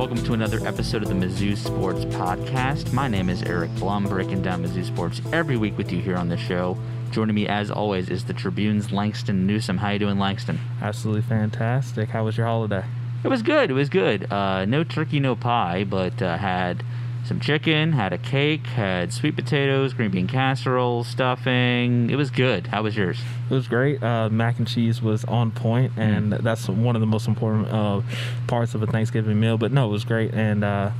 Welcome to another episode of the Mizzou Sports Podcast. My name is Eric Blum, breaking down Mizzou sports every week with you here on the show. Joining me, as always, is the Tribune's Langston Newsome. How you doing, Langston? Absolutely fantastic. How was your holiday? It was good. It was good. Uh, no turkey, no pie, but uh, had some chicken, had a cake, had sweet potatoes, green bean casserole, stuffing. It was good. How was yours? It was great. Uh, mac and cheese was on point, and Mm. that's one of the most important uh, parts of a Thanksgiving meal. But no, it was great, and uh,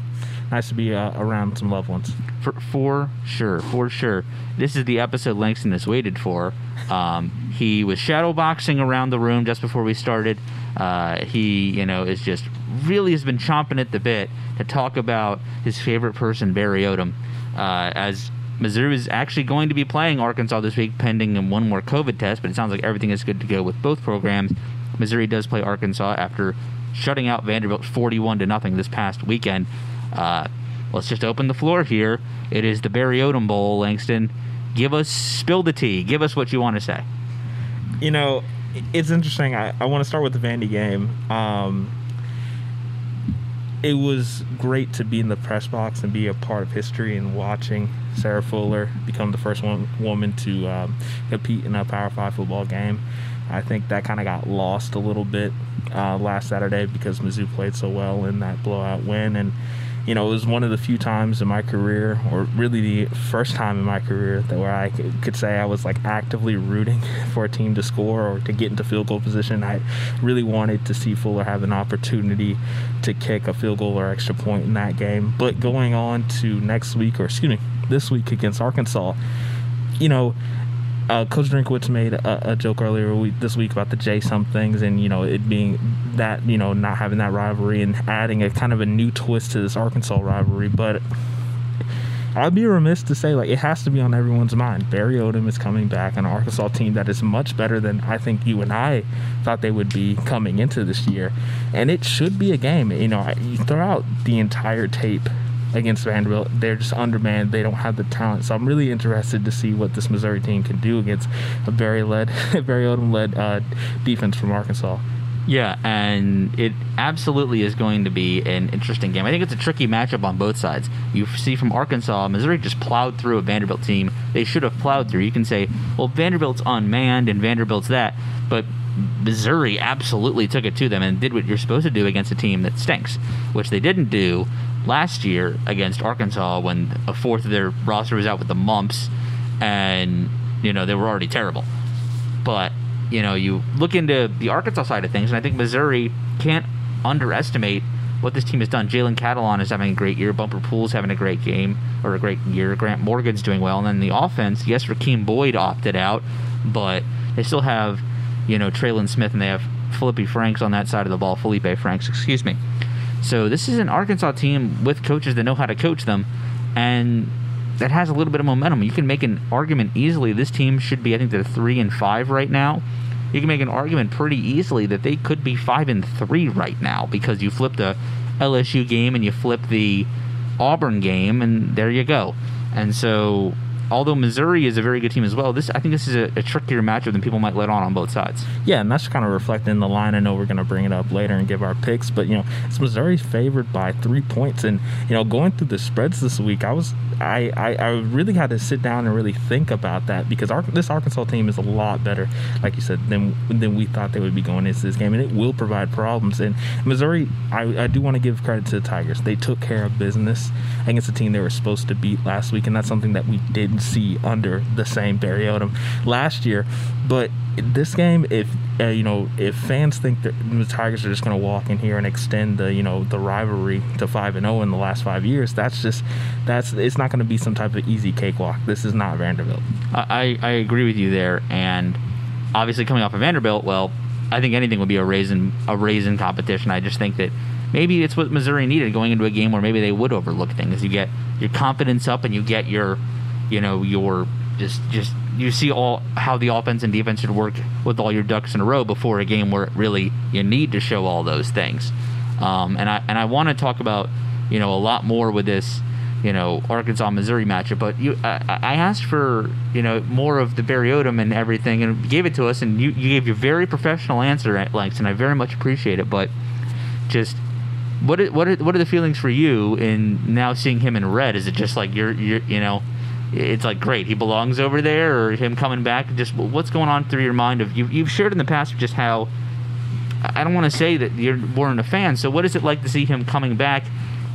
nice to be uh, around some loved ones. For, for sure, for sure. This is the episode Langston has waited for. Um, he was shadowboxing around the room just before we started. Uh, he, you know, is just really has been chomping at the bit to talk about his favorite person, Barry Odom, uh, as Missouri is actually going to be playing Arkansas this week, pending one more COVID test. But it sounds like everything is good to go with both programs. Missouri does play Arkansas after shutting out Vanderbilt 41 to nothing this past weekend. Uh, let's just open the floor here. It is the Barry Odom Bowl, Langston. Give us, spill the tea. Give us what you want to say. You know, it's interesting. I, I want to start with the Vandy game. Um, it was great to be in the press box and be a part of history and watching Sarah Fuller become the first one, woman to um, compete in a Power Five football game. I think that kind of got lost a little bit uh, last Saturday because Mizzou played so well in that blowout win, and you know it was one of the few times in my career, or really the first time in my career, that where I could, say I was like actively rooting for a team to score or to get into field goal position. I really wanted to see Fuller have an opportunity to kick a field goal or extra point in that game. But going on to next week, or excuse me, this week against Arkansas, you know, uh, Coach Drinkwitz made a, a joke earlier this week about the J sum things and you know it being that you know not having that rivalry and adding a kind of a new twist to this Arkansas rivalry, but. I'd be remiss to say like it has to be on everyone's mind. Barry Odom is coming back, an Arkansas team that is much better than I think you and I thought they would be coming into this year, and it should be a game. You know, you throw out the entire tape against Vanderbilt, they're just undermanned. They don't have the talent, so I'm really interested to see what this Missouri team can do against a Barry led, Barry Odom led uh, defense from Arkansas. Yeah, and it absolutely is going to be an interesting game. I think it's a tricky matchup on both sides. You see from Arkansas, Missouri just plowed through a Vanderbilt team they should have plowed through. You can say, well, Vanderbilt's unmanned and Vanderbilt's that, but Missouri absolutely took it to them and did what you're supposed to do against a team that stinks, which they didn't do last year against Arkansas when a fourth of their roster was out with the mumps and, you know, they were already terrible. But you know, you look into the Arkansas side of things, and I think Missouri can't underestimate what this team has done. Jalen Catalon is having a great year. Bumper Pool's having a great game or a great year. Grant Morgan's doing well, and then the offense. Yes, Rakeem Boyd opted out, but they still have, you know, Trelon Smith, and they have Feleipe Franks on that side of the ball. Feleipe Franks, excuse me. So this is an Arkansas team with coaches that know how to coach them, and that has a little bit of momentum. You can make an argument easily. This team should be, I think, they're three and five right now. You can make an argument pretty easily that they could be five and three right now because you flipped the LSU game and you flipped the Auburn game, and there you go. And so, although Missouri is a very good team as well, this I think this is a, a trickier matchup than people might let on on both sides. Yeah, and that's kind of reflecting the line. I know we're going to bring it up later and give our picks, but you know, it's Missouri favored by three points, and you know, going through the spreads this week, I was I I, I really had to sit down and really think about that because our, this Arkansas team is a lot better, like you said, than than we thought they would be going into this game, and it will provide problems. And Missouri, I, I do want to give credit to the Tigers. They took care of business against a team they were supposed to beat last week, and that's something that we didn't see under the same Barry Odom last year. But this game, if uh, you know, if fans think that the Tigers are just going to walk in here and extend the you know the rivalry to five and zero in the last five years, that's just that's it's not going to be some type of easy cakewalk. This is not Vanderbilt. I, I agree with you there, and obviously coming off of Vanderbilt, well, I think anything would be a raisin a raisin competition. I just think that maybe it's what Missouri needed going into a game where maybe they would overlook things. You get your confidence up and you get your, you know, your just just you see all how the offense and defense should work with all your ducks in a row before a game where really you need to show all those things. Um, and I and I want to talk about you know a lot more with this you know Arkansas Missouri matchup. But you, I, I, asked for you know more of the Barry Odom and everything, and gave it to us, and you, you gave your very professional answer at length, and I very much appreciate it. But just what are, what are, what are the feelings for you in now seeing him in red? Is it just like you're you're you know? It's like great, he belongs over there, or him coming back. Just what's going on through your mind? Of you, you've shared in the past just how I don't want to say that you weren't a fan. So what is it like to see him coming back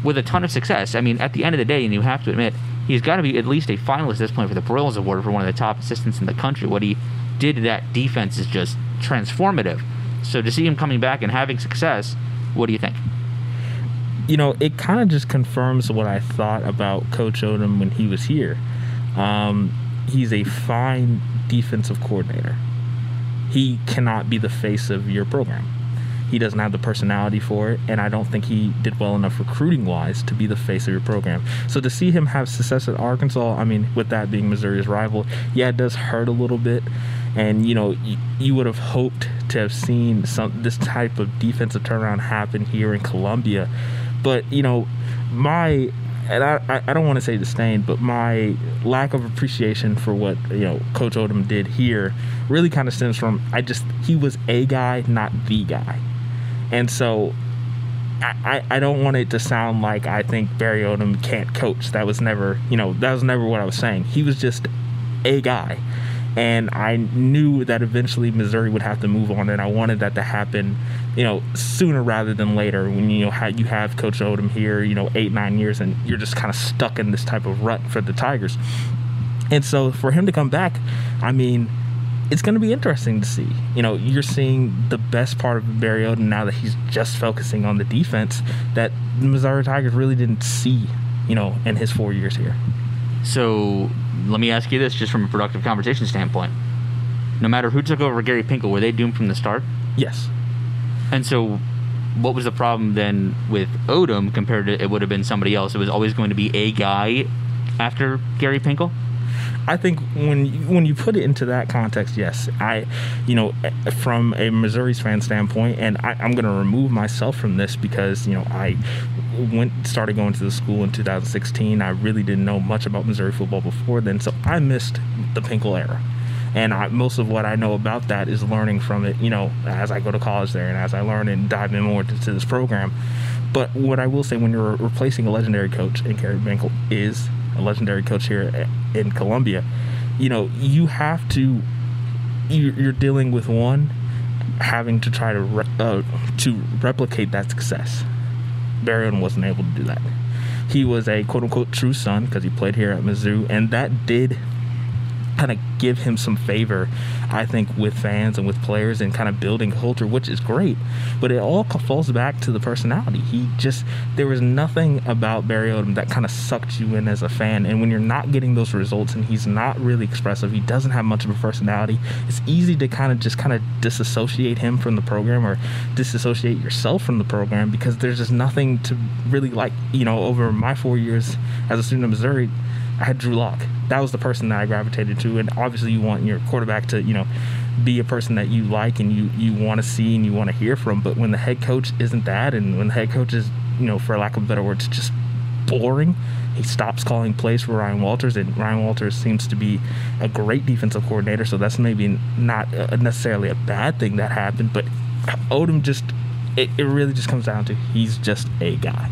with a ton of success. I mean, at the end of the day, and you have to admit, he's got to be at least a finalist at this point for the Broyles Award for one of the top assistants in the country. What he did to that defense is just transformative. So to see him coming back and having success, what do you think? You know, it kind of just confirms what I thought about Coach Odom when he was here. Um, he's a fine defensive coordinator. He cannot be the face of your program he doesn't have the personality for it, and I don't think he did well enough recruiting wise to be the face of your program. So to see him have success at Arkansas, I mean, with that being Missouri's rival, yeah, it does hurt a little bit. And you know, you, you would have hoped to have seen some this type of defensive turnaround happen here in Columbia, but you know, my and I, I don't want to say disdain, but my lack of appreciation for what you know Coach Odom did here really kind of stems from I just he was a guy, not the guy. And so I, I don't want it to sound like I think Barry Odom can't coach. That was never, you know, that was never what I was saying. He was just a guy. And I knew that eventually Missouri would have to move on, and I wanted that to happen, you know, sooner rather than later. When you know how you have Coach Odom here, you know, eight nine years, and you're just kind of stuck in this type of rut for the Tigers. And so for him to come back, I mean, it's going to be interesting to see. You know, you're seeing the best part of Barry Odom now that he's just focusing on the defense that the Missouri Tigers really didn't see, you know, in his four years here. So let me ask you this, just from a productive conversation standpoint. No matter who took over Gary Pinkel, were they doomed from the start? Yes. And so, what was the problem then with Odom compared to it would have been somebody else? It was always going to be a guy after Gary Pinkel. I think when you, when you put it into that context, yes, I, you know, from a Missouri's fan standpoint, and I, I'm going to remove myself from this because you know I went started going to the school in 2016. I really didn't know much about Missouri football before then, so I missed the Pinkel era. And I, most of what I know about that is learning from it, you know, as I go to college there and as I learn and dive in more into this program. But what I will say when you're replacing a legendary coach and Gary Pinkel is a legendary coach here in Columbia, you know, you have to, you're dealing with one having to try to re- uh, to replicate that success. Barry wasn't able to do that. He was a quote unquote true son because he played here at Mizzou, and that did kind of give him some favor, I think, with fans and with players and kind of building culture, which is great. But it all falls back to the personality. He just, there was nothing about Barry Odom that kind of sucked you in as a fan. And when you're not getting those results and he's not really expressive, he doesn't have much of a personality, it's easy to kind of just kind of disassociate him from the program or disassociate yourself from the program because there's just nothing to really like, you know, over my four years as a student of Missouri I had Drew Lock. That was the person that I gravitated to, and obviously you want your quarterback to, you know, be a person that you like and you you want to see and you want to hear from. But when the head coach isn't that, and when the head coach is, you know, for lack of a better words, just boring, he stops calling plays for Ryan Walters, and Ryan Walters seems to be a great defensive coordinator. So that's maybe not necessarily a bad thing that happened, but Odom just it, it really just comes down to he's just a guy.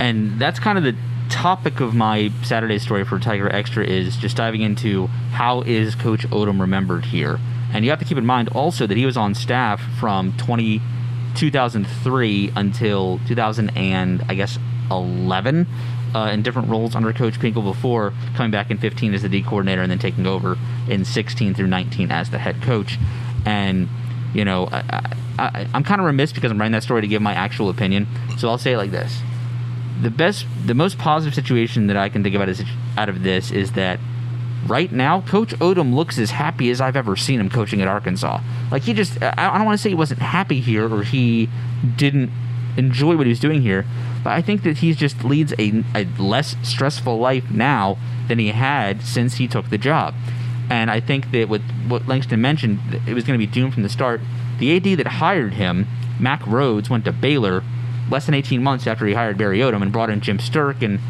And that's kind of the topic of my Saturday story for Tiger Extra is just diving into how is Coach Odom remembered here. And you have to keep in mind also that he was on staff from 20, 2003 until 2000 and I guess 11 uh, in different roles under Coach Pinkel before coming back in 15 as the D coordinator and then taking over in 16 through 19 as the head coach. And you know, I, I, I'm kind of remiss because I'm writing that story to give my actual opinion. So I'll say it like this: the best, the most positive situation that I can think about is out of this is that right now, Coach Odom looks as happy as I've ever seen him coaching at Arkansas. Like he just, I don't want to say he wasn't happy here or he didn't enjoy what he was doing here. But I think that he just leads a, a less stressful life now than he had since he took the job. And I think that with what Langston mentioned, it was going to be doomed from the start. The AD that hired him, Mack Rhoades, went to Baylor less than 18 months after he hired Barry Odom and brought in Jim Sterk. And,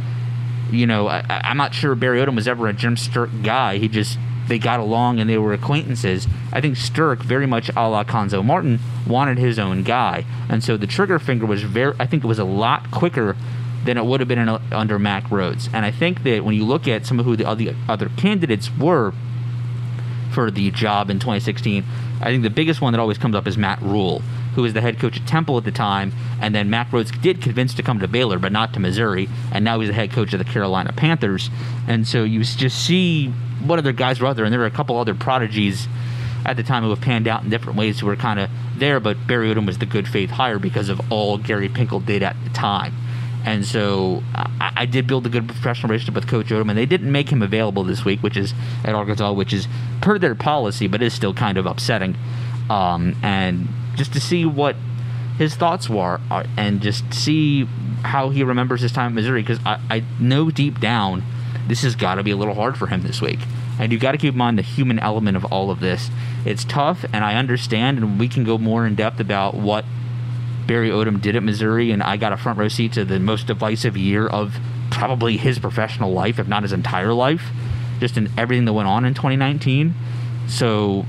you know, I, I'm not sure Barry Odom was ever a Jim Sterk guy. He just, they got along and they were acquaintances. I think Sterk, very much a la Cuonzo Martin, wanted his own guy. And so the trigger finger was very, I think it was a lot quicker than it would have been a, under Mack Rhoades. And I think that when you look at some of who the other, other candidates were, for the job in 2016. I think the biggest one that always comes up is Matt Rhule, who was the head coach at Temple at the time, and then Mack Rhoades did convince to come to Baylor, but not to Missouri, and now he's the head coach of the Carolina Panthers. And so you just see what other guys were out there, and there were a couple other prodigies at the time who have panned out in different ways who were kind of there, but Barry Odom was the good faith hire because of all Gary Pinkel did at the time. And so I, I, did build a good professional relationship with Coach Odom, and they didn't make him available this week, which is at Arkansas, which is per their policy, but is still kind of upsetting. Um, and just to see what his thoughts were, uh, and just see how he remembers his time at Missouri, because I, I know deep down this has got to be a little hard for him this week. And you've got to keep in mind the human element of all of this. It's tough, and I understand, and we can go more in depth about what Barry Odom did at Missouri, and I got a front row seat to the most divisive year of probably his professional life, if not his entire life, just in everything that went on in 2019. So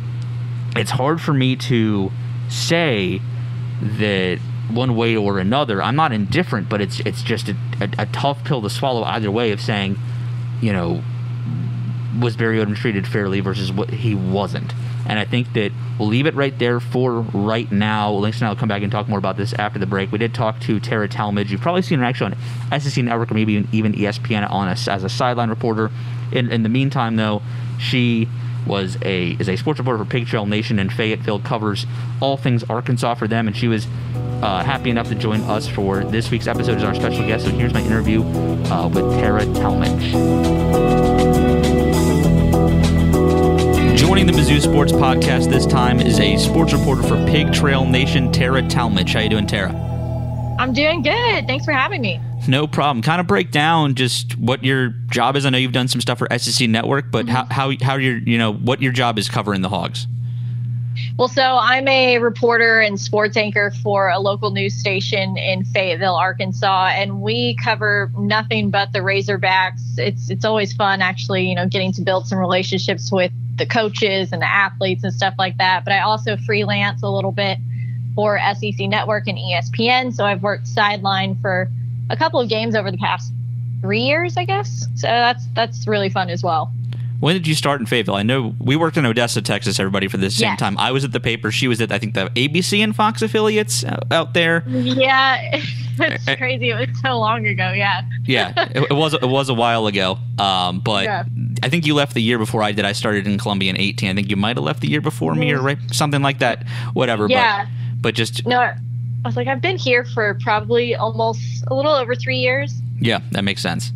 it's hard for me to say that one way or another. I'm not indifferent, but it's it's just a, a, a tough pill to swallow either way of saying, you know, was Barry Odom treated fairly versus what he wasn't. And I think that we'll leave it right there for right now. Langston and I will come back and talk more about this after the break. We did talk to Tera Talmadge. You've probably seen her actually on SEC Network or maybe even ESPN on us as a sideline reporter. In, in the meantime, though, she was a is a sports reporter for Pig Trail Nation in Fayetteville, covers all things Arkansas for them, and she was uh, happy enough to join us for this week's episode as our special guest. So here's my interview uh, with Tera Talmadge. Joining the Mizzou Sports Podcast this time is a sports reporter for Pig Trail Nation, Tera Talmadge. How you doing, Tera? I'm doing good. Thanks for having me. No problem. Kind of break down just what your job is. I know you've done some stuff for SEC Network, but mm-hmm. how how how your you know what your job is covering the Hogs. Well, so I'm a reporter and sports anchor for a local news station in Fayetteville, Arkansas, and we cover nothing but the Razorbacks. It's it's always fun, actually, you know, getting to build some relationships with the coaches and the athletes and stuff like that. But I also freelance a little bit for SEC Network and ESPN. So I've worked sideline for a couple of games over the past three years, I guess. So that's that's really fun as well. When did you start in Fayetteville? I know we worked in Odessa, Texas, everybody, for the same yes. time. I was at the paper. She was at, I think, the ABC and Fox affiliates out there. Yeah, it's eh, eh. crazy. It was so long ago. Yeah. yeah, it, it, was. It was a while ago. Um, but yeah. I think you left the year before I did. I started in Columbia in 18. I think you might have left the year before me, or mm. right, something like that. Whatever. Yeah. But, but just no. I was like, I've been here for probably almost a little over three years. Yeah, that makes sense.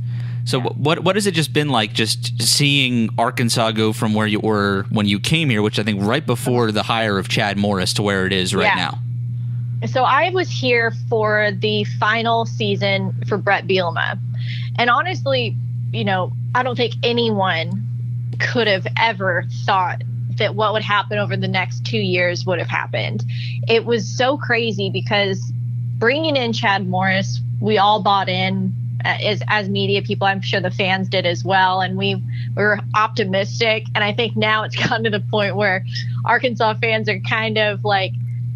So yeah. what what has it just been like just seeing Arkansas go from where you were when you came here, which I think right before the hire of Chad Morris to where it is right yeah. now? So I was here for the final season for Bret Bielema. And honestly, you know, I don't think anyone could have ever thought that what would happen over the next 2 years would have happened. It was so crazy because bringing in Chad Morris, we all bought in uh, as as media people i'm sure the fans did as well and we, we were optimistic. And i think now it's gotten to the point where arkansas fans are kind of like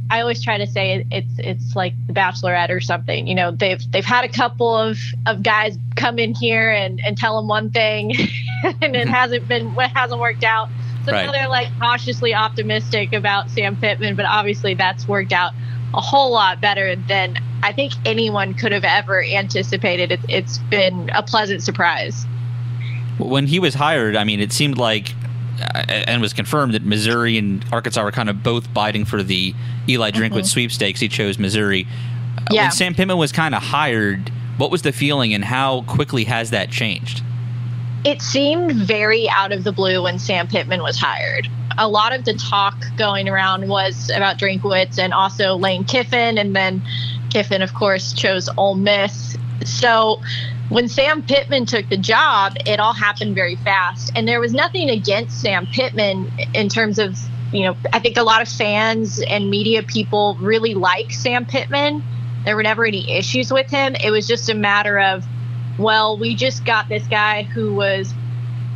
i always try to say it's it's like the bachelorette or something you know they've they've had a couple of of guys come in here and and tell them one thing and it hasn't been what hasn't worked out so right. now they're like cautiously optimistic about sam pittman but obviously that's worked out a whole lot better than I think anyone could have ever anticipated. It, it's been a pleasant surprise. When he was hired, I mean, it seemed like uh, and was confirmed that Missouri and Arkansas were kind of both biting for the Eli Drinkwitz mm-hmm. sweepstakes. He chose Missouri. Yeah. When Sam Pittman was kind of hired, what was the feeling and how quickly has that changed? It seemed very out of the blue when Sam Pittman was hired a lot of the talk going around was about Drinkwitz and also Lane Kiffin, and then Kiffin, of course, chose Ole Miss. So when Sam Pittman took the job, it all happened very fast. And there was nothing against Sam Pittman in terms of, you know, I think a lot of fans and media people really like Sam Pittman. There were never any issues with him. It was just a matter of, well, we just got this guy who was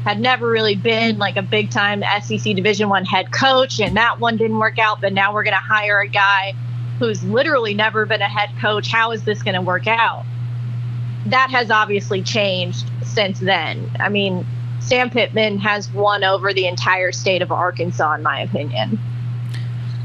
had never really been like a big time SEC Division 1 head coach and that one didn't work out, but now we're going to hire a guy who's literally never been a head coach. How is this going to work out? that has obviously changed since then. I mean, Sam Pittman has won over the entire state of Arkansas, in my opinion.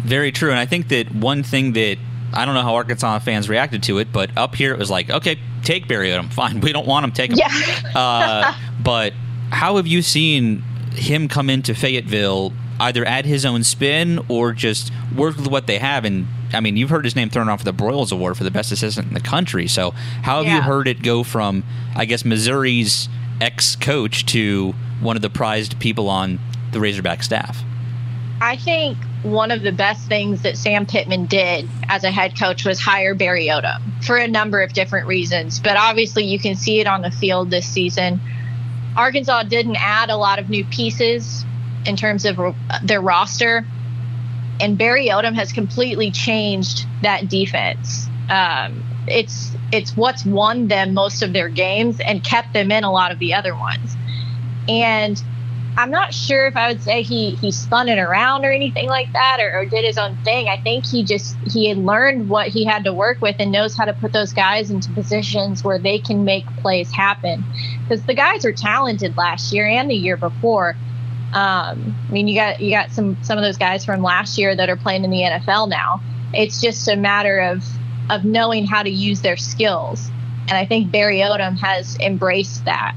Very true. And I think that one thing that I don't know how Arkansas fans reacted to it, but up here it was like, okay, take Barry Odom. Fine. We don't want him. Take him. Yeah. uh, but how have you seen him come into Fayetteville, either add his own spin or just work with what they have? And I mean, you've heard his name thrown off the Broyles Award for the best assistant in the country. So, how have Yeah. you heard it go from, I guess, Missouri's ex coach to one of the prized people on the Razorback staff? I think one of the best things that Sam Pittman did as a head coach was hire Barry Odom for a number of different reasons. But obviously, you can see it on the field this season. Arkansas didn't add a lot of new pieces in terms of their roster, and Barry Odom has completely changed that defense. Um, it's it's what's won them most of their games and kept them in a lot of the other ones. And I'm not sure if I would say he he spun it around or anything like that or, or did his own thing. I think he just he had learned what he had to work with and knows how to put those guys into positions where they can make plays happen. Because the guys are talented last year and the year before. Um, I mean, you got you got some some of those guys from last year that are playing in the NFL now. It's just a matter of of knowing how to use their skills, and I think Barry Odom has embraced that.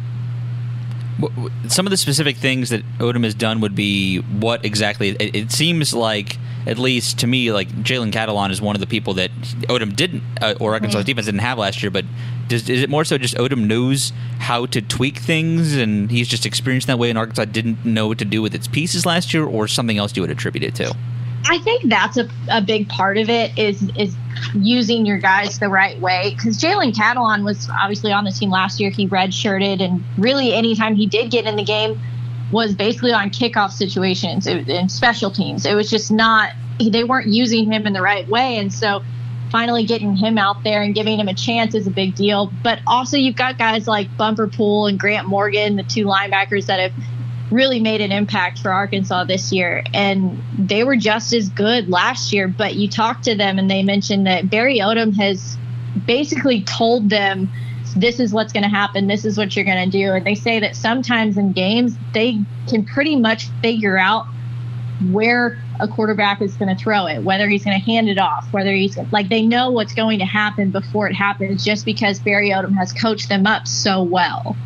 Some of the specific things that Odom has done would be what exactly? It, it seems like, at least to me, like Jalen Catalon is one of the people that Odom didn't, uh, or Arkansas defense didn't have last year. But does, is it more so just Odom knows how to tweak things, and he's just experienced that way, and Arkansas didn't know what to do with its pieces last year, or something else you would attribute it to? I think that's a, a big part of it is is using your guys the right way because Jalen Catalon was obviously on the team last year. He redshirted, and really anytime he did get in the game was basically on kickoff situations and special teams. It was just not they weren't using him in the right way, and so finally getting him out there and giving him a chance is a big deal. But also you've got guys like Bumper Pool and Grant Morgan, the two linebackers that have really made an impact for Arkansas this year. And they were just as good last year. But you talk to them and they mentioned that Barry Odom has basically told them this is what's going to happen, this is what you're going to do. And they say that sometimes in games, they can pretty much figure out where a quarterback is going to throw it, whether he's going to hand it off, whether he's like they know what's going to happen before it happens just because Barry Odom has coached them up so well.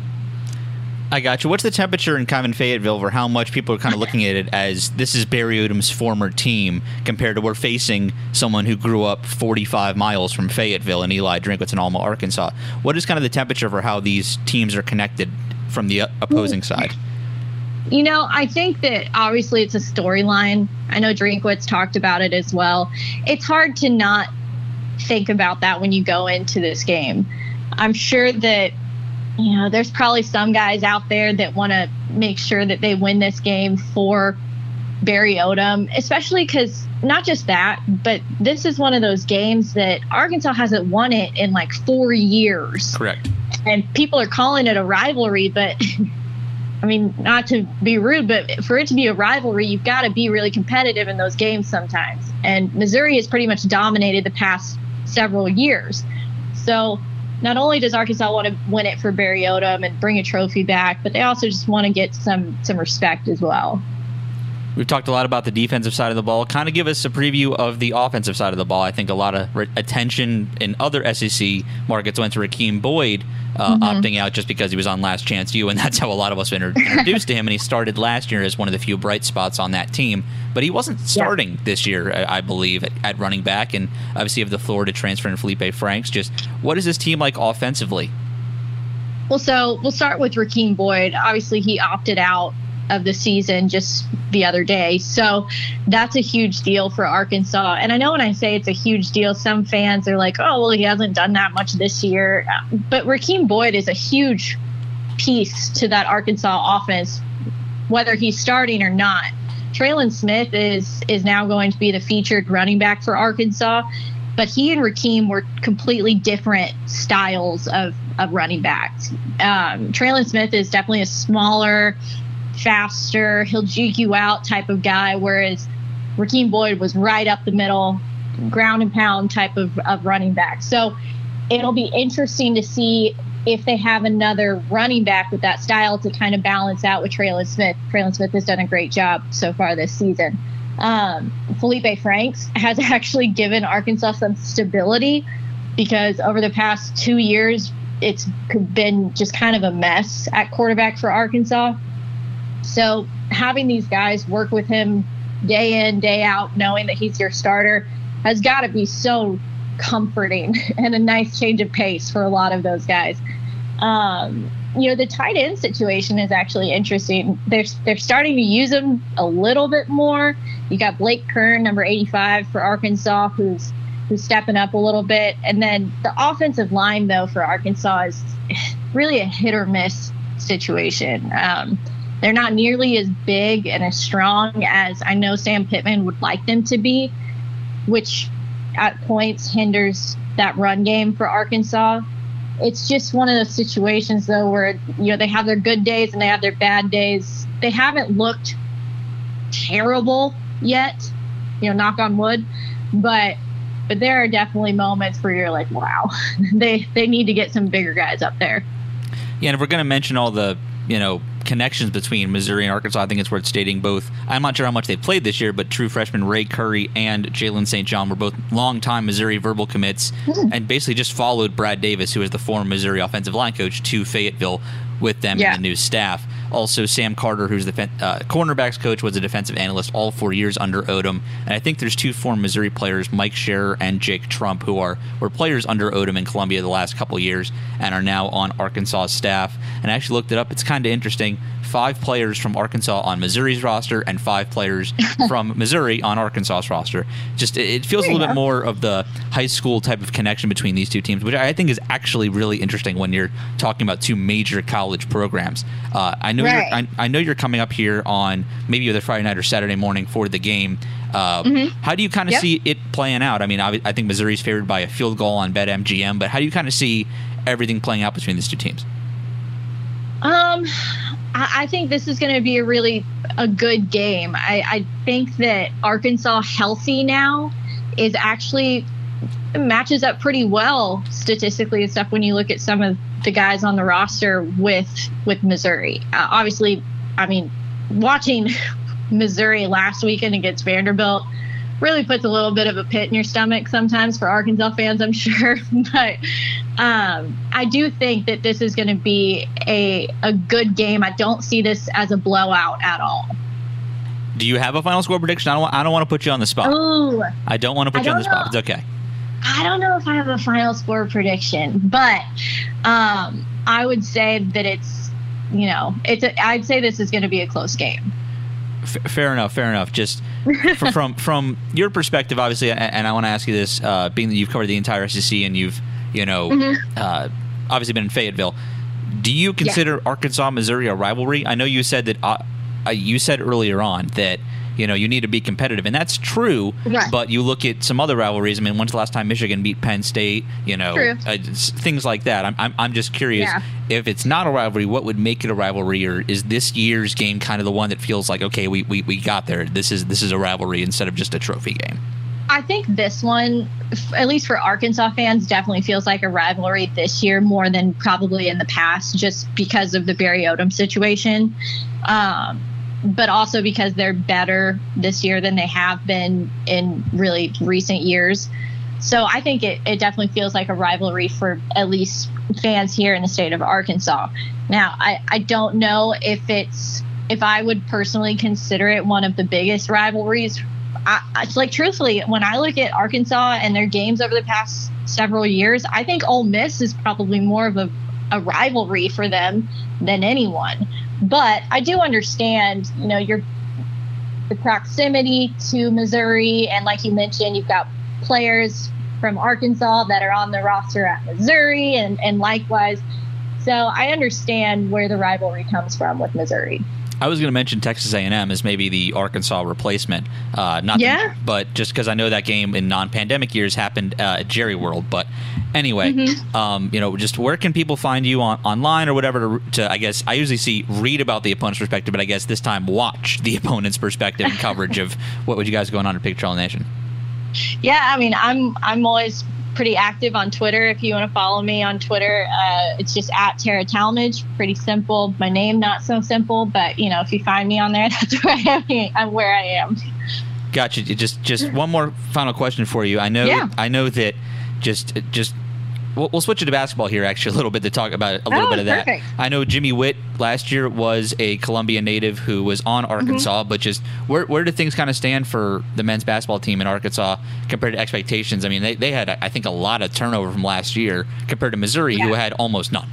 I got you. What's the temperature in kind of in Fayetteville for how much people are kind of looking at it as this is Barry Odom's former team compared to we're facing someone who grew up 45 miles from Fayetteville and Eli Drinkwitz in Alma, Arkansas. What is kind of the temperature for how these teams are connected from the opposing mm. side? You know, I think that obviously it's a storyline. I know Drinkwitz talked about it as well. It's hard to not think about that when you go into this game. I'm sure that, you know, there's probably some guys out there that want to make sure that they win this game for Barry Odom, especially because not just that, but this is one of those games that Arkansas hasn't won it in like four years Correct. and people are calling it a rivalry, but I mean, not to be rude, but for it to be a rivalry, you've got to be really competitive in those games sometimes. And Missouri has pretty much dominated the past several years. So not only does Arkansas want to win it for Barry Odom and bring a trophy back, but they also just want to get some some respect as well. We've talked a lot about the defensive side of the ball. Kind of give us a preview of the offensive side of the ball. I think a lot of re- attention in other SEC markets went to Rakeem Boyd uh, opting out just because he was on Last Chance U, and that's how a lot of us were introduced to him. And he started last year as one of the few bright spots on that team, but he wasn't starting this year, I, I believe, at, at running back. And obviously, you have the Florida transfer and Feleipe Franks. Just what is this team like offensively? Well, so we'll start with Rakeem Boyd. Obviously, he opted out of the season just the other day. So that's a huge deal for Arkansas. And I know when I say it's a huge deal, some fans are like, oh, well, he hasn't done that much this year. But Rakeem Boyd is a huge piece to that Arkansas offense, whether he's starting or not. Trelon Smith is is now going to be the featured running back for Arkansas, but he and Rakeem were completely different styles of, of running backs. Um, Trelon Smith is definitely a smaller, faster, he'll juke you out type of guy, whereas Rakeem Boyd was right up the middle, ground and pound type of, of running back. So it'll be interesting to see if they have another running back with that style to kind of balance out with Trelon Smith. Trelon Smith has done a great job so far this season. Um, Feleipe Franks has actually given Arkansas some stability because over the past two years, it's been just kind of a mess at quarterback for Arkansas. So having these guys work with him day in, day out, knowing that he's your starter, has got to be so comforting and a nice change of pace for a lot of those guys. Um, you know, the tight end situation is actually interesting. They're they're starting to use them a little bit more. You got Blake Kern, number 85 for Arkansas, who's who's stepping up a little bit. And then the offensive line, though, for Arkansas is really a hit or miss situation. Um, they're not nearly as big and as strong as I know Sam Pittman would like them to be, which at points hinders that run game for Arkansas. It's just one of those situations though where you know they have their good days and they have their bad days. They haven't looked terrible yet, you know, knock on wood, but but there are definitely moments where you're like, wow, they they need to get some bigger guys up there. Yeah, and if we're going to mention all the you know connections between Missouri and Arkansas. I think it's worth stating both. I'm not sure how much they played this year, but true freshman Ray Curry and Jalen St. John were both longtime Missouri verbal commits mm. and basically just followed Brad Davis, who is the former Missouri offensive line coach, to Fayetteville with them yeah. and the new staff. Also, Sam Carter, who's the uh, cornerbacks coach, was a defensive analyst all four years under Odom. And I think there's two former Missouri players, Mike Scherer and Jake Trump, who are were players under Odom in Columbia the last couple years and are now on Arkansas staff. And I actually looked it up. It's kind of interesting five players from Arkansas on Missouri's roster and five players from Missouri on Arkansas's roster. Just it feels a little bit more of the high school type of connection between these two teams, which I think is actually really interesting when you're talking about two major college programs. Uh, I know right. I, I, know you're coming up here on maybe either Friday night or Saturday morning for the game. Uh, mm-hmm. How do you kind of yep. see it playing out? I mean, I, I think Missouri's favored by a field goal on BetMGM, but how do you kind of see everything playing out between these two teams? Um, I think this is going to be a really a good game. I, I think that Arkansas healthy now is actually matches up pretty well statistically and stuff when you look at some of the guys on the roster with with Missouri. Uh, obviously, I mean, watching Missouri last weekend against Vanderbilt really puts a little bit of a pit in your stomach sometimes for Arkansas fans, I'm sure. but um, I do think that this is going to be a a good game. I don't see this as a blowout at all. Do you have a final score prediction? I don't. I don't want to put you on the spot. Ooh, I don't want to put you on the know. spot. It's okay. I don't know if I have a final score prediction, but um, I would say that it's you know it's. A, I'd say this is going to be a close game. F- fair enough. Fair enough. Just from, from from your perspective, obviously, and I want to ask you this, uh, being that you've covered the entire SEC and you've you know mm-hmm. uh, obviously been in Fayetteville. Do you consider yeah. Arkansas Missouri a rivalry? I know you said that. Uh, uh, you said earlier on that you know you need to be competitive, and that's true. Right. But you look at some other rivalries. I mean, when's the last time Michigan beat Penn State? You know, uh, things like that. I'm, I'm, I'm just curious yeah. if it's not a rivalry, what would make it a rivalry, or is this year's game kind of the one that feels like okay, we, we, we got there. This is this is a rivalry instead of just a trophy game. I think this one, at least for Arkansas fans, definitely feels like a rivalry this year more than probably in the past, just because of the Barry Odom situation. Um, but also because they're better this year than they have been in really recent years. So I think it, it definitely feels like a rivalry for at least fans here in the state of Arkansas. Now, I, I don't know if it's if I would personally consider it one of the biggest rivalries. I, like truthfully, when I look at Arkansas and their games over the past several years, I think Ole Miss is probably more of a a rivalry for them than anyone. But I do understand, you know, your the proximity to Missouri, and like you mentioned, you've got players from Arkansas that are on the roster at Missouri, and and likewise. So I understand where the rivalry comes from with Missouri. I was going to mention Texas A&M as maybe the Arkansas replacement. Uh, not yeah. The, but just because I know that game in non-pandemic years happened uh, at Jerry World. But anyway, mm-hmm. um, you know, just where can people find you on online or whatever to, to, I guess I usually see read about the opponent's perspective, but I guess this time watch the opponent's perspective and coverage of what would you guys going on at Pig Trail Nation. Yeah, I mean, I'm I'm always pretty active on Twitter. If you want to follow me on Twitter, uh, it's just at Tera Talmadge. Pretty simple. My name not so simple, but you know, if you find me on there, that's where I am. I'm where I am. Gotcha. Just just one more final question for you. I know yeah. I know that just just we'll, we'll, switch it to basketball here actually a little bit to talk about a little oh, bit of that. Perfect. I know Jimmy Whitt last year was a Columbia native who was on Arkansas, mm-hmm. but just where where do things kind of stand for the men's basketball team in Arkansas compared to expectations? I mean, they, they had I think a lot of turnover from last year compared to Missouri, yeah. who had almost none.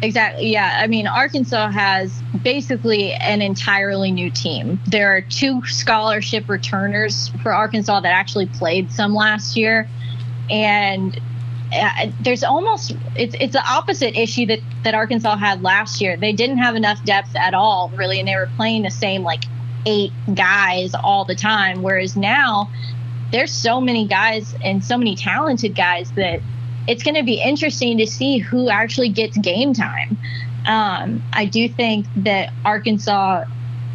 Exactly. Yeah. I mean, Arkansas has basically an entirely new team. There are two scholarship returners for Arkansas that actually played some last year. And there's almost it's it's the opposite issue that that Arkansas had last year. They didn't have enough depth at all, really, and they were playing the same like eight guys all the time. Whereas now there's so many guys and so many talented guys that it's going to be interesting to see who actually gets game time. Um, I do think that Arkansas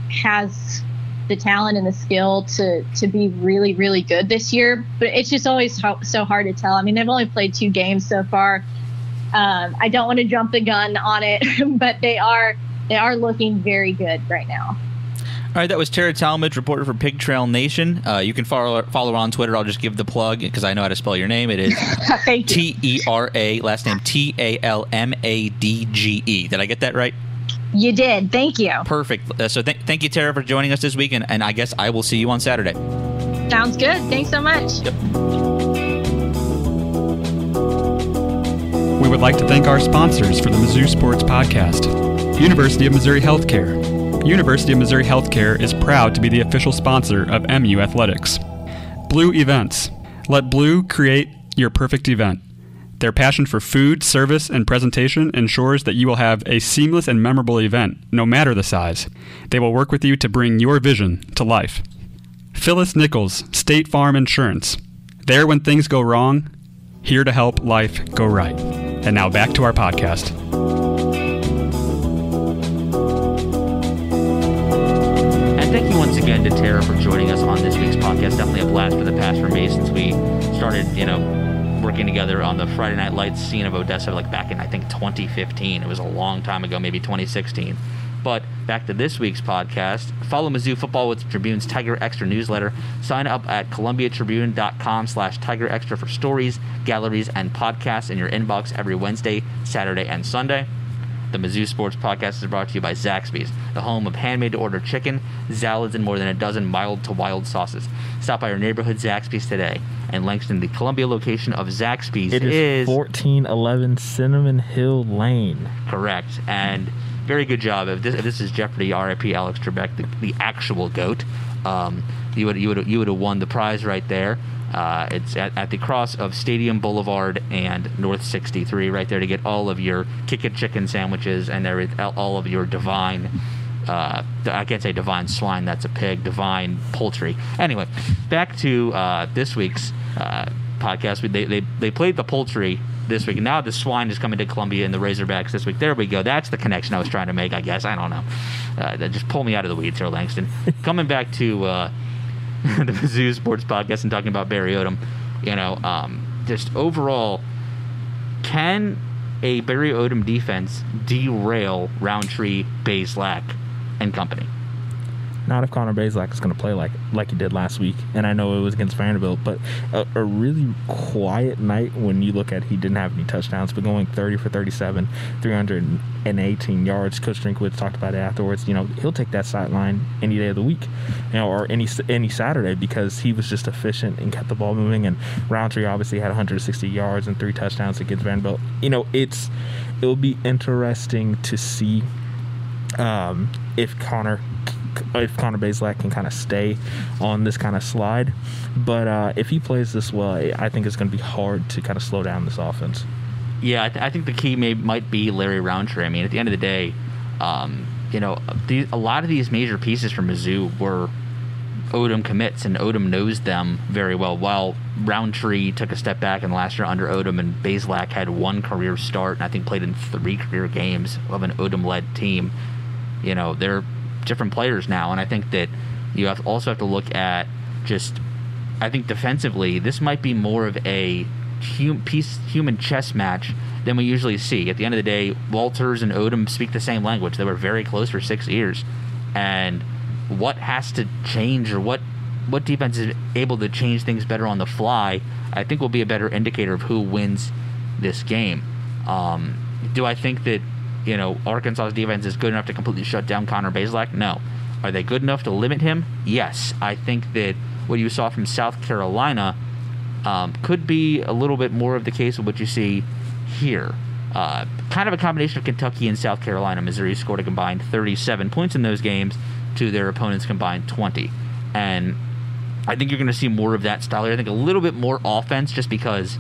has the talent and the skill to to be really really good this year but it's just always so hard to tell i mean they've only played two games so far um, i don't want to jump the gun on it but they are they are looking very good right now all right, that was Tera Talmadge, reporter for Pig Trail Nation. Uh, you can follow follow her on Twitter. I'll just give the plug because I know how to spell your name. It is T E R A, last name T A L M A D G E. Did I get that right? You did. Thank you. Perfect. Uh, so th- thank you, Tera, for joining us this week, and, and I guess I will see you on Saturday. Sounds good. Thanks so much. Yep. We would like to thank our sponsors for the Mizzou Sports Podcast University of Missouri Healthcare. University of Missouri Healthcare is proud to be the official sponsor of MU Athletics. Blue Events. Let Blue create your perfect event. Their passion for food, service, and presentation ensures that you will have a seamless and memorable event, no matter the size. They will work with you to bring your vision to life. Phyllis Nichols, State Farm Insurance. There when things go wrong, here to help life go right. And now back to our podcast. And thank you once again to Tera for joining us on this week's podcast. Definitely a blast for the past for me since we started, you know, working together on the Friday Night Lights scene of Odessa, like back in I think 2015. It was a long time ago, maybe 2016. But back to this week's podcast. Follow Mizzou Football with Tribune's Tiger Extra newsletter. Sign up at columbiatribune.com slash Tiger Extra for stories, galleries, and podcasts in your inbox every Wednesday, Saturday, and Sunday. The Mizzou Sports Podcast is brought to you by Zaxby's, the home of handmade to order chicken, salads, and more than a dozen mild to wild sauces. Stop by your neighborhood Zaxby's today. And Langston, the Columbia location of Zaxby's it is, is 1411 Cinnamon Hill Lane. Correct. And very good job. If this, if this is Jeopardy, RIP Alex Trebek, the, the actual goat, um, you would you would you would have won the prize right there. Uh, it's at, at the cross of Stadium Boulevard and North 63, right there to get all of your kick it chicken sandwiches and there, all of your divine. Uh, I can't say divine swine, that's a pig, divine poultry. Anyway, back to uh, this week's uh, podcast. They, they, they played the poultry this week. Now the swine is coming to Columbia and the Razorbacks this week. There we go. That's the connection I was trying to make, I guess. I don't know. Uh, just pull me out of the weeds here, Langston. coming back to uh, the Mizzou Sports Podcast and talking about Barry Odom, you know, um, just overall, can a Barry Odom defense derail Rountree, Bazelak, and company? Not if Connor Bazelak is going to play like like he did last week, and I know it was against Vanderbilt, but a, a, really quiet night when you look at he didn't have any touchdowns, but going 30 for 37, 318 yards. Coach Drinkwitz talked about it afterwards. You know he'll take that sideline any day of the week, you know, or any any Saturday because he was just efficient and kept the ball moving. And Rountree obviously had 160 yards and three touchdowns against Vanderbilt. You know it's it'll be interesting to see um, if Connor if Connor Bazelak can kind of stay on this kind of slide. But uh, if he plays this well, I think it's going to be hard to kind of slow down this offense. Yeah, I, th- I think the key may might be Larry Rountree. I mean, at the end of the day, um, you know, the, a lot of these major pieces from Mizzou were Odom commits, and Odom knows them very well. While Rountree took a step back, and last year under Odom and Bazelak had one career start, and I think played in three career games of an Odom-led team. You know, they're different players now, and I think that you have also have to look at just. I think defensively, this might be more of a hum, piece human chess match than we usually see. At the end of the day, Walters and Odom speak the same language. They were very close for six years, and what has to change or what what defense is able to change things better on the fly, I think will be a better indicator of who wins this game. Um, do I think that you know Arkansas's defense is good enough to completely shut down Connor Bazelak? No. Are they good enough to limit him? Yes. I think that what you saw from South Carolina um, could be a little bit more of the case of what you see here. Uh, kind of a combination of Kentucky and South Carolina. Missouri scored a combined 37 points in those games to their opponents combined 20. And I think you're going to see more of that style. I think a little bit more offense just because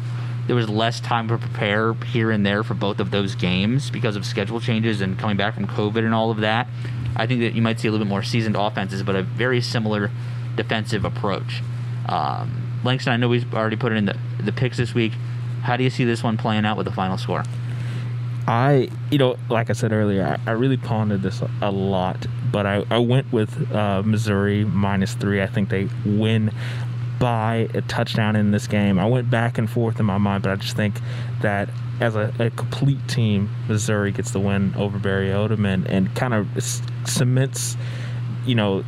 there was less time to prepare here and there for both of those games because of schedule changes and coming back from COVID and all of that. I think that you might see a little bit more seasoned offenses, but a very similar defensive approach. Um, Langston, I know we've already put it in the, the picks this week. How do you see this one playing out with the final score? I, you know, like I said earlier, I, I really pondered this a, lot, but I, I went with uh, Missouri minus three. I think they win by a touchdown in this game. I went back and forth in my mind, but I just think that as a, a complete team, Missouri gets the win over Barry Odom and, and kind of cements, you know,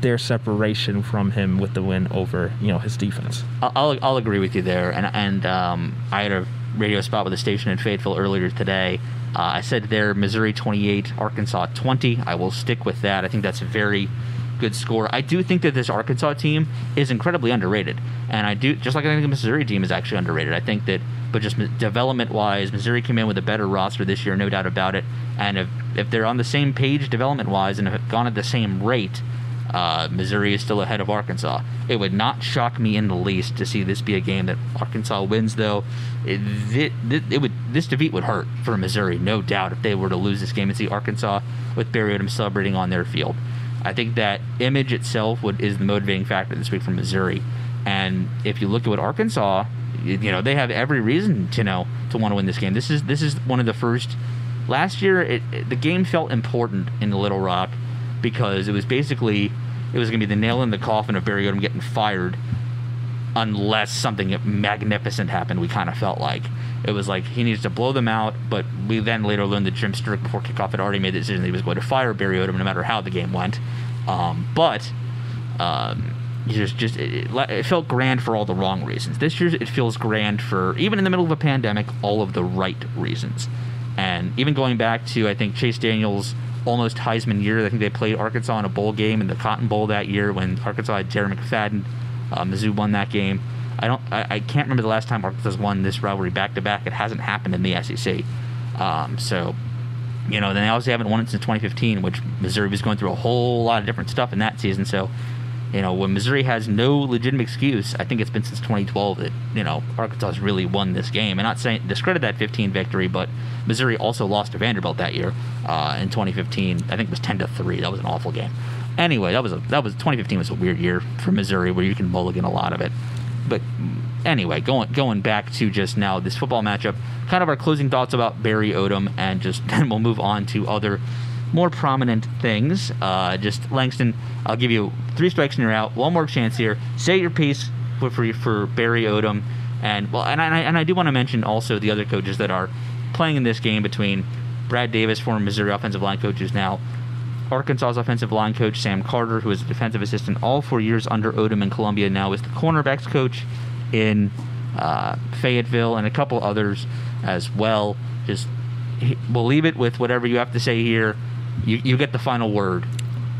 their separation from him with the win over you know his defense. I'll I'll agree with you there, and and um, I had a radio spot with a station in Fayetteville earlier today. Uh, I said there Missouri 28, Arkansas 20. I will stick with that. I think that's very good score. I do think that this Arkansas team is incredibly underrated, and I do just like I think the Missouri team is actually underrated. I think that, but just development wise, Missouri came in with a better roster this year, no doubt about it. And if if they're on the same page development wise and have gone at the same rate, uh, Missouri is still ahead of Arkansas. It would not shock me in the least to see this be a game that Arkansas wins, though. It, it, it, would this defeat would hurt for Missouri, no doubt, if they were to lose this game and see Arkansas with Barry Odom celebrating on their field. I think that image itself would, is the motivating factor this week for Missouri. And if you look at what Arkansas, you know, they have every reason to know to want to win this game. This is this is one of the first. Last year, it, the game felt important in Little Rock because it was basically it was going to be the nail in the coffin of Barry Odom getting fired unless something magnificent happened. We kind of felt like it was like he needs to blow them out, but we then later learned that Jim Sterk before kickoff had already made the decision that he was going to fire Barry Odom no matter how the game went. Um, but um, just just it, it, felt grand for all the wrong reasons. This year it feels grand for even in the middle of a pandemic, all of the right reasons. And even going back to I think Chase Daniel's almost Heisman year. I think they played Arkansas in a bowl game in the Cotton Bowl that year when Arkansas had Darren McFadden. Uh, Mizzou won that game. I don't. I, I, can't remember the last time Arkansas won this rivalry back to back. It hasn't happened in the SEC. Um, so, you know, then they obviously haven't won it since 2015, which Missouri was going through a whole lot of different stuff in that season. So, you know, when Missouri has no legitimate excuse, I think it's been since 2012 that you know Arkansas really won this game. And not saying discredit that 15 victory, but Missouri also lost to Vanderbilt that year uh, in 2015. I think it was 10 to three. That was an awful game. Anyway, that was a that was 2015 was a weird year for Missouri where you can mulligan a lot of it. But anyway, going going back to just now this football matchup, kind of our closing thoughts about Barry Odom, and just then we'll move on to other more prominent things. Uh, just Langston, I'll give you three strikes and you're out. One more chance here. Say your piece for for, for Barry Odom, and well, and I and I do want to mention also the other coaches that are playing in this game between Brad Davis, former Missouri offensive line coach, who's now Arkansas's offensive line coach Sam Carter, who was a defensive assistant all four years under Odom in Columbia, now is the cornerbacks coach in uh, Fayetteville, and a couple others as well. Just we'll leave it with whatever you have to say here you, you get the final word.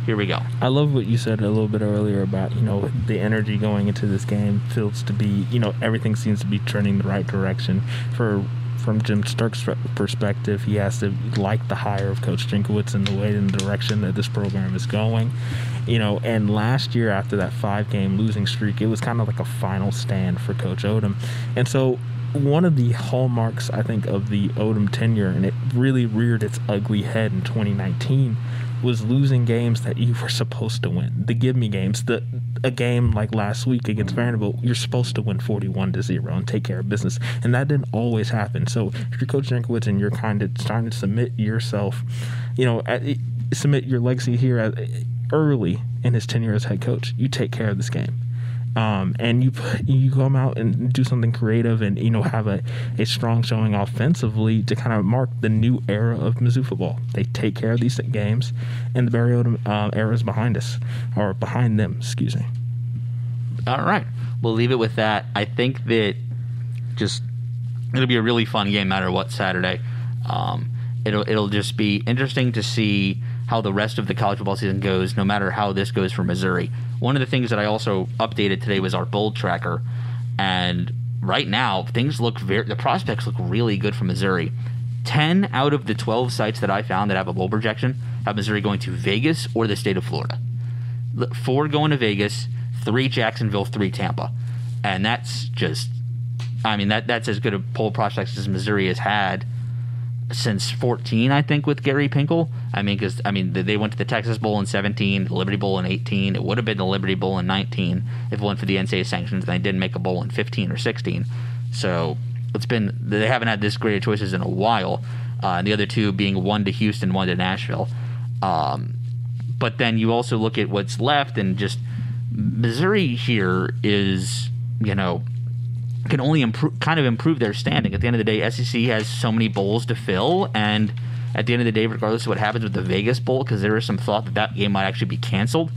Here we go. I love what you said a little bit earlier about, you know, the energy going into this game feels to be, you know, everything seems to be trending the right direction for from Jim Sterk's perspective, he has to like the hire of Coach Drinkwitz and the way and the direction that this program is going. You know, and last year after that five game losing streak, it was kind of like a final stand for Coach Odom. And so one of the hallmarks, I think, of the Odom tenure, and it really reared its ugly head in 2019, was losing games that you were supposed to win. The give me games. The a game like last week against Vanderbilt, you're supposed to win 41 to zero and take care of business, and that didn't always happen. So if you're Coach Drinkwitz and you're kind of trying to submit yourself, you know, at, submit your legacy here at, early in his tenure as head coach, you take care of this game um, and you you come out and do something creative and you know have a, a strong showing offensively to kind of mark the new era of Mizzou football. They take care of these games, and the Barry Odom uh, era is behind us or behind them. Excuse me. All right, we'll leave it with that. I think that just it'll be a really fun game, matter what Saturday. Um, it'll it'll just be interesting to see how the rest of the college football season goes, no matter how this goes for Missouri. One of the things that I also updated today was our bowl tracker, and right now things look very the prospects look really good for Missouri. Ten out of the twelve sites that I found that have a bowl projection have Missouri going to Vegas or the state of Florida. Four going to Vegas, three Jacksonville, three Tampa, and that's just, I mean that that's as good a poll prospects as Missouri has had since 14, I think, with Gary Pinkel. I mean, because I mean they went to the Texas Bowl in 17, the Liberty Bowl in 18. It would have been the Liberty Bowl in 19 if it went for the NCAA sanctions. And they didn't make a bowl in 15 or 16. So it's been they haven't had this great of choices in a while. Uh, and the other two being one to Houston, one to Nashville. Um, but then you also look at what's left, and just Missouri here is, you know, can only improve, kind of improve their standing. At the end of the day, SEC has so many bowls to fill, and at the end of the day, regardless of what happens with the Vegas Bowl, because there is some thought that that game might actually be canceled,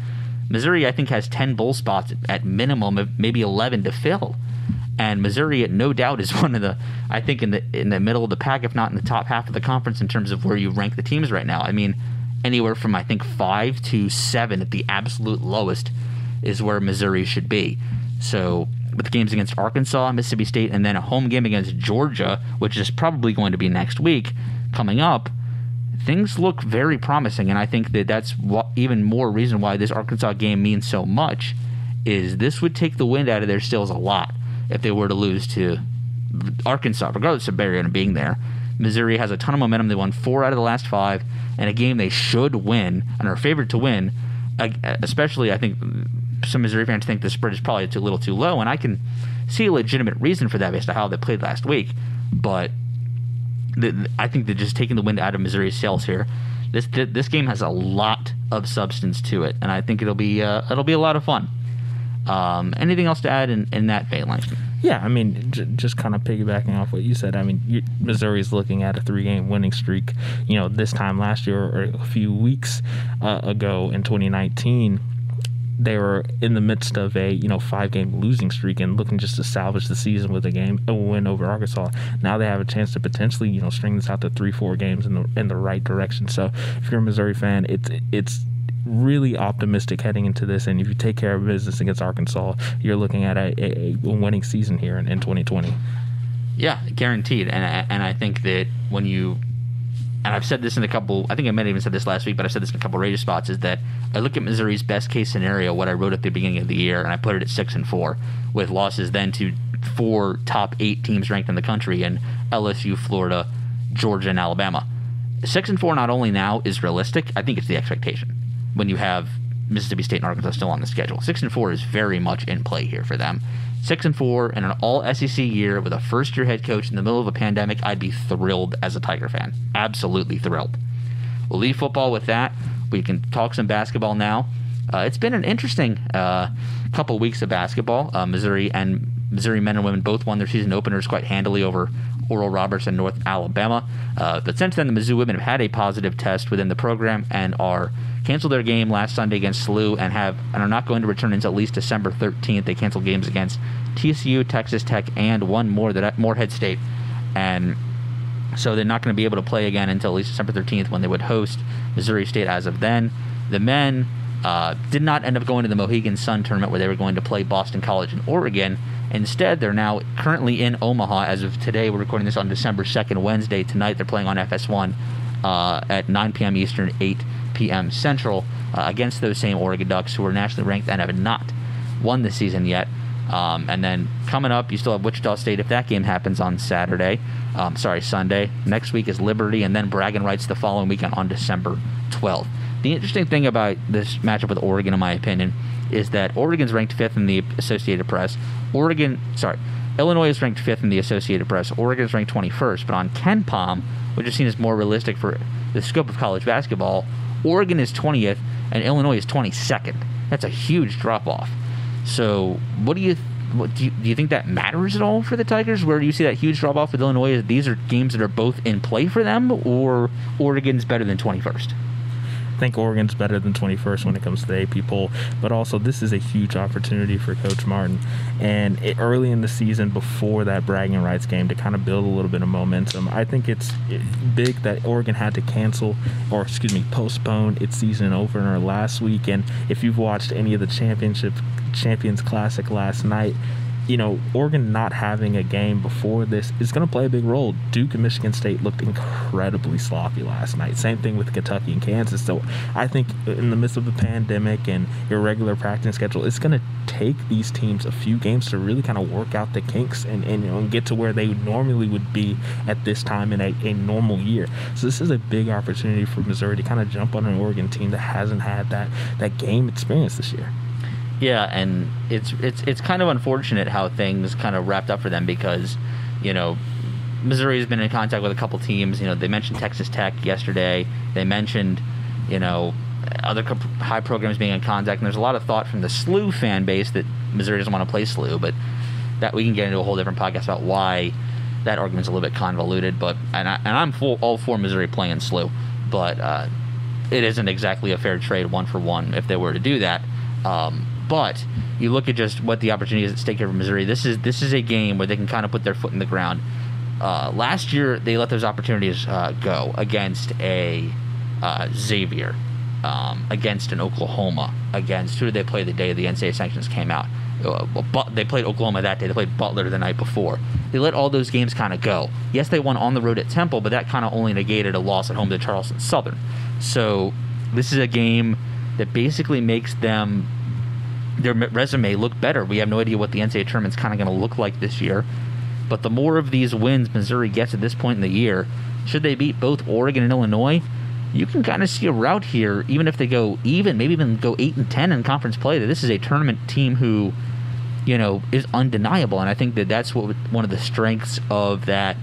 Missouri I think has ten bowl spots at minimum, maybe eleven to fill, and Missouri, no doubt, is one of the I think in the in the middle of the pack, if not in the top half of the conference in terms of where you rank the teams right now. I mean, anywhere from I think five to seven at the absolute lowest is where Missouri should be. So with games against Arkansas, Mississippi State, and then a home game against Georgia, which is probably going to be next week coming up, things look very promising. And I think that that's what, even more reason why this Arkansas game means so much is this would take the wind out of their sails a lot if they were to lose to Arkansas, regardless of Barry being there. Missouri has a ton of momentum. They won four out of the last five, and a game they should win and are favored to win. Especially, I think some Missouri fans think the spread is probably too little too low, and I can see a legitimate reason for that based on how they played last week. But the, I think they're just taking the wind out of Missouri's sails here. This this game has a lot of substance to it, and I think it'll be uh, it'll be a lot of fun. Um, anything else to add in, in that vein, Langston? Yeah, I mean, j- just kind of piggybacking off what you said. I mean, you, Missouri's looking at a three-game winning streak. You know, this time last year or a few weeks uh, ago in 2019, they were in the midst of a you know five game losing streak and looking just to salvage the season with a game a win over Arkansas. Now they have a chance to potentially you know string this out to three four games in the in the right direction. So if you're a Missouri fan, it's it's really optimistic heading into this. And if you take care of business against Arkansas, you're looking at a, a, a winning season here in, in 2020. Yeah, guaranteed. And and I think that when you and I've said this in a couple. I think I might have even said this last week, but I've said this in a couple radio spots. Is that I look at Missouri's best case scenario, what I wrote at the beginning of the year, and I put it at six and four, with losses then to four top eight teams ranked in the country in LSU, Florida, Georgia, and Alabama. Six and four not only now is realistic, I think it's the expectation when you have Mississippi State and Arkansas still on the schedule. Six and four is very much in play here for them six and four in an all SEC year with a first year head coach in the middle of a pandemic, I'd be thrilled as a Tiger fan. Absolutely thrilled. We'll leave football with that. We can talk some basketball now. Uh, it's been an interesting uh, couple weeks of basketball. Uh, Missouri and Missouri men and women both won their season openers quite handily over Oral Roberts in North Alabama. Uh, but since then, the Mizzou women have had a positive test within the program and are canceled their game last Sunday against SLU and have and are not going to return until at least December 13th. They canceled games against TCU, Texas Tech, and one more that Morehead State, and so they're not going to be able to play again until at least December 13th when they would host Missouri State. As of then, the men uh, did not end up going to the Mohegan Sun tournament where they were going to play Boston College in Oregon. Instead, they're now currently in Omaha as of today. We're recording this on December 2nd, Wednesday. Tonight, they're playing on FS1 uh, at 9 p.m. Eastern, 8 p.m. Central uh, against those same Oregon Ducks who are nationally ranked and have not won this season yet. Um, and then coming up, you still have Wichita State if that game happens on Saturday. Um, sorry, Sunday. Next week is Liberty, and then Bragging Rights the following weekend on December 12th. The interesting thing about this matchup with Oregon, in my opinion, is that Oregon's ranked fifth in the Associated Press. Oregon, sorry, Illinois is ranked fifth in the Associated Press. Oregon is ranked 21st, but on KenPom, which is seen as more realistic for the scope of college basketball, Oregon is 20th and Illinois is 22nd. That's a huge drop off. So, what do you what, do you, do you think that matters at all for the Tigers? Where do you see that huge drop off with Illinois? These are games that are both in play for them, or Oregon's better than 21st? I think Oregon's better than 21st when it comes to the AP poll, but also this is a huge opportunity for Coach Martin. And it, early in the season, before that bragging rights game, to kind of build a little bit of momentum, I think it's big that Oregon had to cancel, or excuse me, postpone its season opener last week. And if you've watched any of the championship Champions Classic last night, you know, Oregon not having a game before this is going to play a big role. Duke and Michigan State looked incredibly sloppy last night. Same thing with Kentucky and Kansas. So I think in the midst of the pandemic and irregular practice schedule, it's going to take these teams a few games to really kind of work out the kinks and, and, you know, and get to where they normally would be at this time in a, a normal year. So this is a big opportunity for Missouri to kind of jump on an Oregon team that hasn't had that, that game experience this year. Yeah, and it's it's it's kind of unfortunate how things kind of wrapped up for them because, you know, Missouri has been in contact with a couple teams. You know, they mentioned Texas Tech yesterday. They mentioned, you know, other high programs being in contact. And there's a lot of thought from the SLU fan base that Missouri doesn't want to play SLU, but that we can get into a whole different podcast about why that argument's a little bit convoluted. But and I, and I'm all for Missouri playing SLU, but uh, it isn't exactly a fair trade one for one if they were to do that. Um, but you look at just what the opportunity is at stake here for Missouri. This is this is a game where they can kind of put their foot in the ground. Uh, last year they let those opportunities uh, go against a uh, Xavier, um, against an Oklahoma, against who did they play the day the NCAA sanctions came out? Uh, but they played Oklahoma that day. They played Butler the night before. They let all those games kind of go. Yes, they won on the road at Temple, but that kind of only negated a loss at home to Charleston Southern. So this is a game that basically makes them their resume look better. We have no idea what the NCAA tournament's kind of going to look like this year. But the more of these wins Missouri gets at this point in the year, should they beat both Oregon and Illinois, you can kind of see a route here, even if they go even, maybe even go 8 and 10 in conference play, that this is a tournament team who, you know, is undeniable. And I think that that's what one of the strengths of that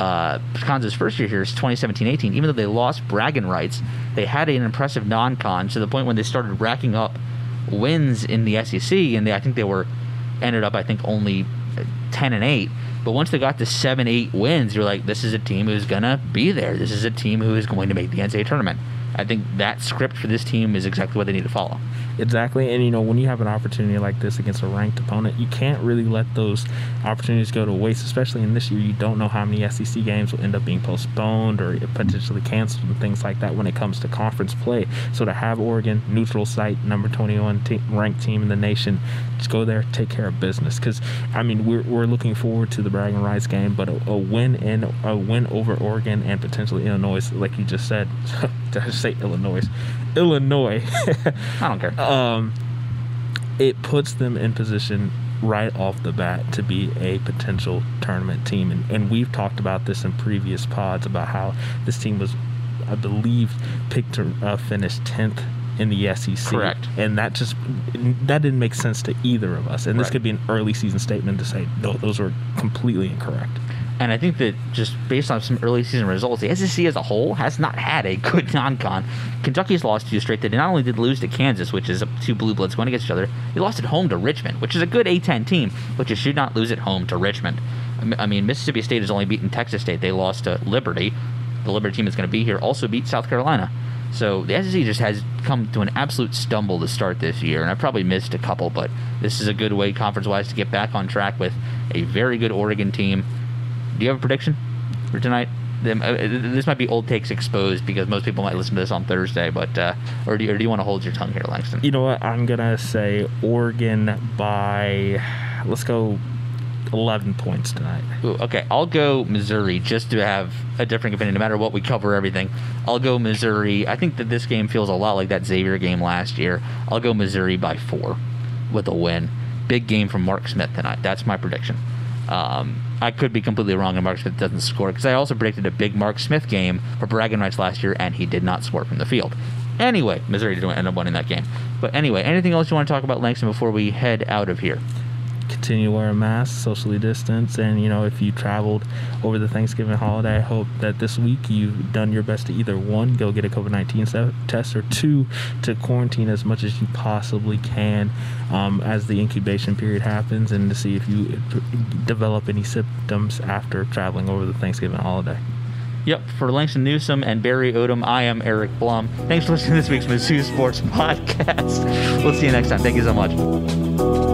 uh, Kansas first year here is 2017-18. Even though they lost bragging rights, they had an impressive non-con to the point when they started racking up – wins in the SEC, and they, I think they were ended up I think only uh, ten and eight. But once they got to seven, eight wins, you're like, this is a team who's gonna be there. This is a team who is going to make the NCAA tournament. I think that script for this team is exactly what they need to follow. Exactly. And, you know, when you have an opportunity like this against a ranked opponent, you can't really let those opportunities go to waste, especially in this year. You don't know how many SEC games will end up being postponed or potentially canceled and things like that when it comes to conference play. So to have Oregon, neutral site, number 21 te- ranked team in the nation, just go there, take care of business. Because, I mean, we're, we're looking forward to the bragging rights game, but a, a win in a win over Oregon and potentially Illinois, like you just said, to say Illinois, Illinois. I don't care. Um, it puts them in position right off the bat to be a potential tournament team. And, and we've talked about this in previous pods about how this team was, I believe, picked to uh, finish 10th in the SEC. Correct. And that just that didn't make sense to either of us. And this right. could be an early season statement to say no, those were completely incorrect. And I think that just based on some early season results, the SEC as a whole has not had a good non-con. Kentucky's lost two straight. They not only did lose to Kansas, which is two blue bloods going against each other, they lost at home to Richmond, which is a good A10 team, but you should not lose at home to Richmond. I mean, Mississippi State has only beaten Texas State. They lost to Liberty. The Liberty team is going to be here. Also beat South Carolina. So the SEC just has come to an absolute stumble to start this year, and I've probably missed a couple, but this is a good way, conference-wise, to get back on track with a very good Oregon team do you have a prediction for tonight? uh, this might be old takes exposed because most people might listen to this on Thursday, but uh, or do you, or do you want to hold your tongue here, Langston? You know what? I'm gonna say Oregon by. Let's go. 11 points tonight. Ooh, okay, I'll go Missouri just to have a different opinion. No matter what, we cover everything. I'll go Missouri. I think that this game feels a lot like that Xavier game last year. I'll go Missouri by four with a win. Big game from Mark Smith tonight. That's my prediction. Um, I could be completely wrong and Mark Smith doesn't score because I also predicted a big Mark Smith game for bragging rights last year and he did not score from the field. Anyway, Missouri didn't end up winning that game. But anyway, anything else you want to talk about, Langston, before we head out of here? Continue wearing masks, socially distance, and you know if you traveled over the Thanksgiving holiday, I hope that this week you've done your best to either one, go get a COVID nineteen test, or two, to quarantine as much as you possibly can um, as the incubation period happens, and to see if you develop any symptoms after traveling over the Thanksgiving holiday. Yep, for Langston Newsome and Barry Odom, I am Eric Blum. Thanks for listening to this week's Mizzou Sports Podcast. We'll see you next time. Thank you so much.